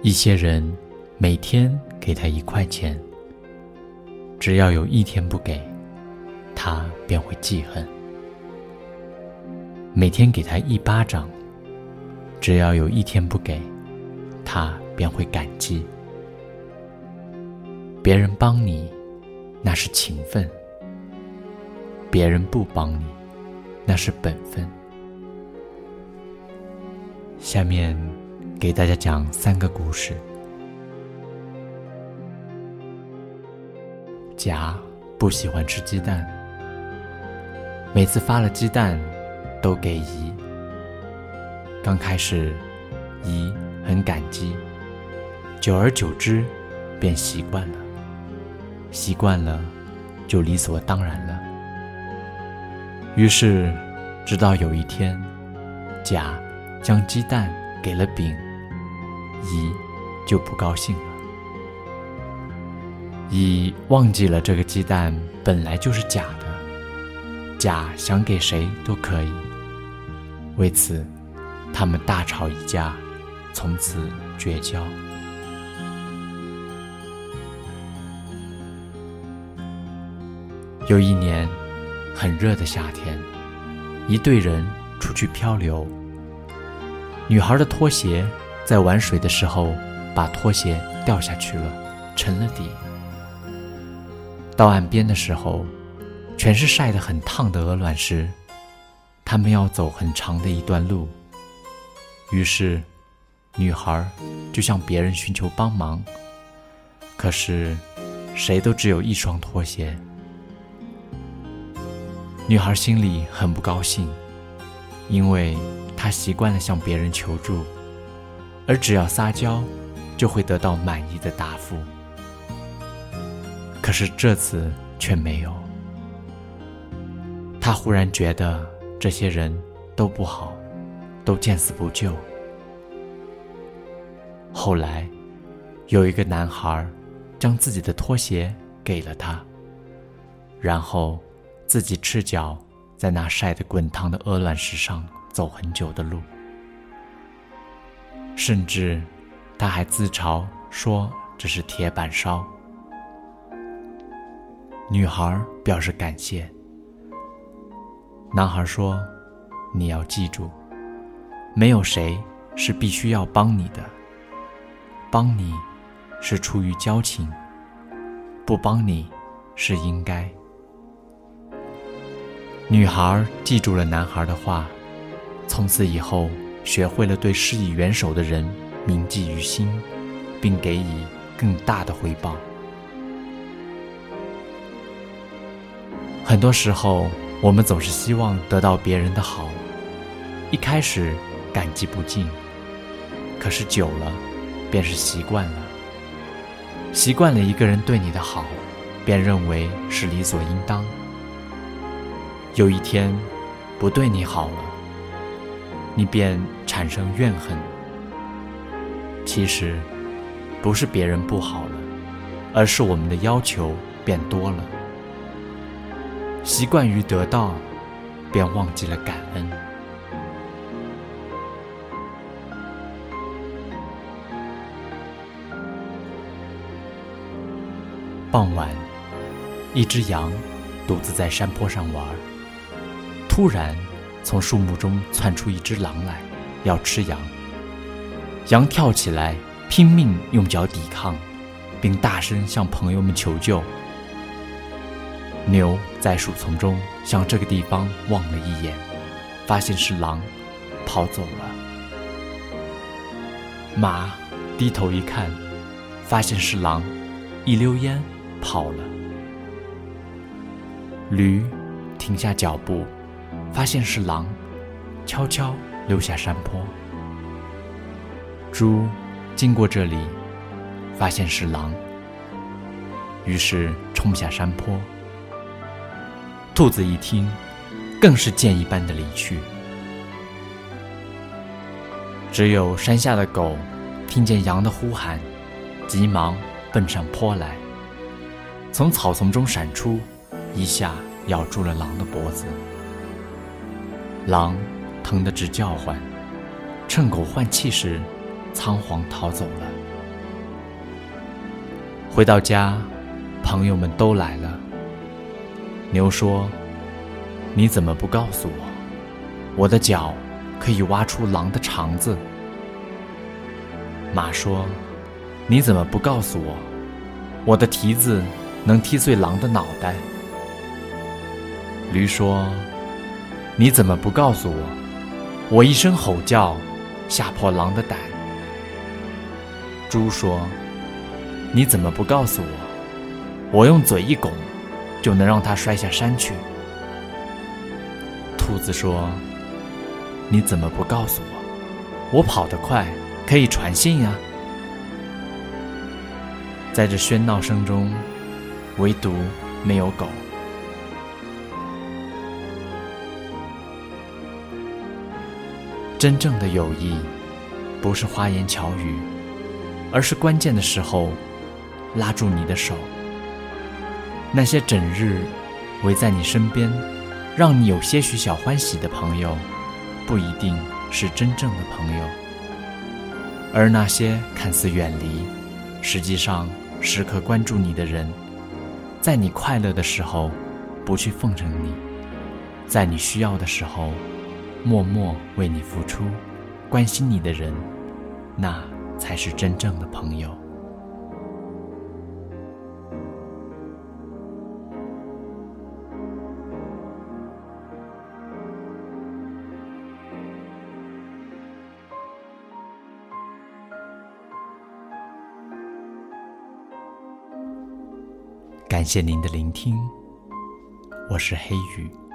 一些人每天给他一块钱，只要有一天不给，他便会记恨；每天给他一巴掌，只要有一天不给，他便会感激。别人帮你，那是情分；别人不帮你，那是本分。下面给大家讲三个故事。甲不喜欢吃鸡蛋，每次发了鸡蛋都给乙。刚开始，乙很感激，久而久之便习惯了，习惯了就理所当然了。于是，直到有一天，甲。将鸡蛋给了丙，乙就不高兴了。乙忘记了这个鸡蛋本来就是假的，甲想给谁都可以。为此，他们大吵一架，从此绝交。有一年，很热的夏天，一队人出去漂流。女孩的拖鞋在玩水的时候，把拖鞋掉下去了，沉了底。到岸边的时候，全是晒得很烫的鹅卵石。他们要走很长的一段路，于是，女孩就向别人寻求帮忙。可是，谁都只有一双拖鞋。女孩心里很不高兴，因为。她习惯了向别人求助，而只要撒娇，就会得到满意的答复。可是这次却没有。他忽然觉得这些人都不好，都见死不救。后来，有一个男孩将自己的拖鞋给了他，然后自己赤脚在那晒得滚烫的鹅卵石上。走很久的路，甚至他还自嘲说这是铁板烧。女孩表示感谢。男孩说：“你要记住，没有谁是必须要帮你的，帮你是出于交情，不帮你是应该。”女孩记住了男孩的话。从此以后，学会了对施以援手的人铭记于心，并给予更大的回报。很多时候，我们总是希望得到别人的好，一开始感激不尽，可是久了，便是习惯了。习惯了一个人对你的好，便认为是理所应当。有一天，不对你好了。你便产生怨恨。其实，不是别人不好了，而是我们的要求变多了。习惯于得到，便忘记了感恩。傍晚，一只羊独自在山坡上玩，突然。从树木中窜出一只狼来，要吃羊。羊跳起来，拼命用脚抵抗，并大声向朋友们求救。牛在树丛中向这个地方望了一眼，发现是狼，跑走了。马低头一看，发现是狼，一溜烟跑了。驴停下脚步。发现是狼，悄悄溜下山坡。猪经过这里，发现是狼，于是冲下山坡。兔子一听，更是箭一般的离去。只有山下的狗听见羊的呼喊，急忙奔上坡来，从草丛中闪出，一下咬住了狼的脖子。狼疼得直叫唤，趁狗换气时，仓皇逃走了。回到家，朋友们都来了。牛说：“你怎么不告诉我，我的脚可以挖出狼的肠子？”马说：“你怎么不告诉我，我的蹄子能踢碎狼的脑袋？”驴说：“你怎么不告诉我，我一声吼叫，吓破狼的胆？”猪说：“你怎么不告诉我，我用嘴一拱，就能让它摔下山去？”兔子说：“你怎么不告诉我，我跑得快，可以传信呀？”在这喧闹声中，唯独没有狗。真正的友谊，不是花言巧语，而是关键的时候拉住你的手。那些整日围在你身边，让你有些许小欢喜的朋友，不一定是真正的朋友。而那些看似远离，实际上时刻关注你的人，在你快乐的时候不去奉承你，在你需要的时候。默默为你付出、关心你的人，那才是真正的朋友。感谢您的聆听，我是黑雨。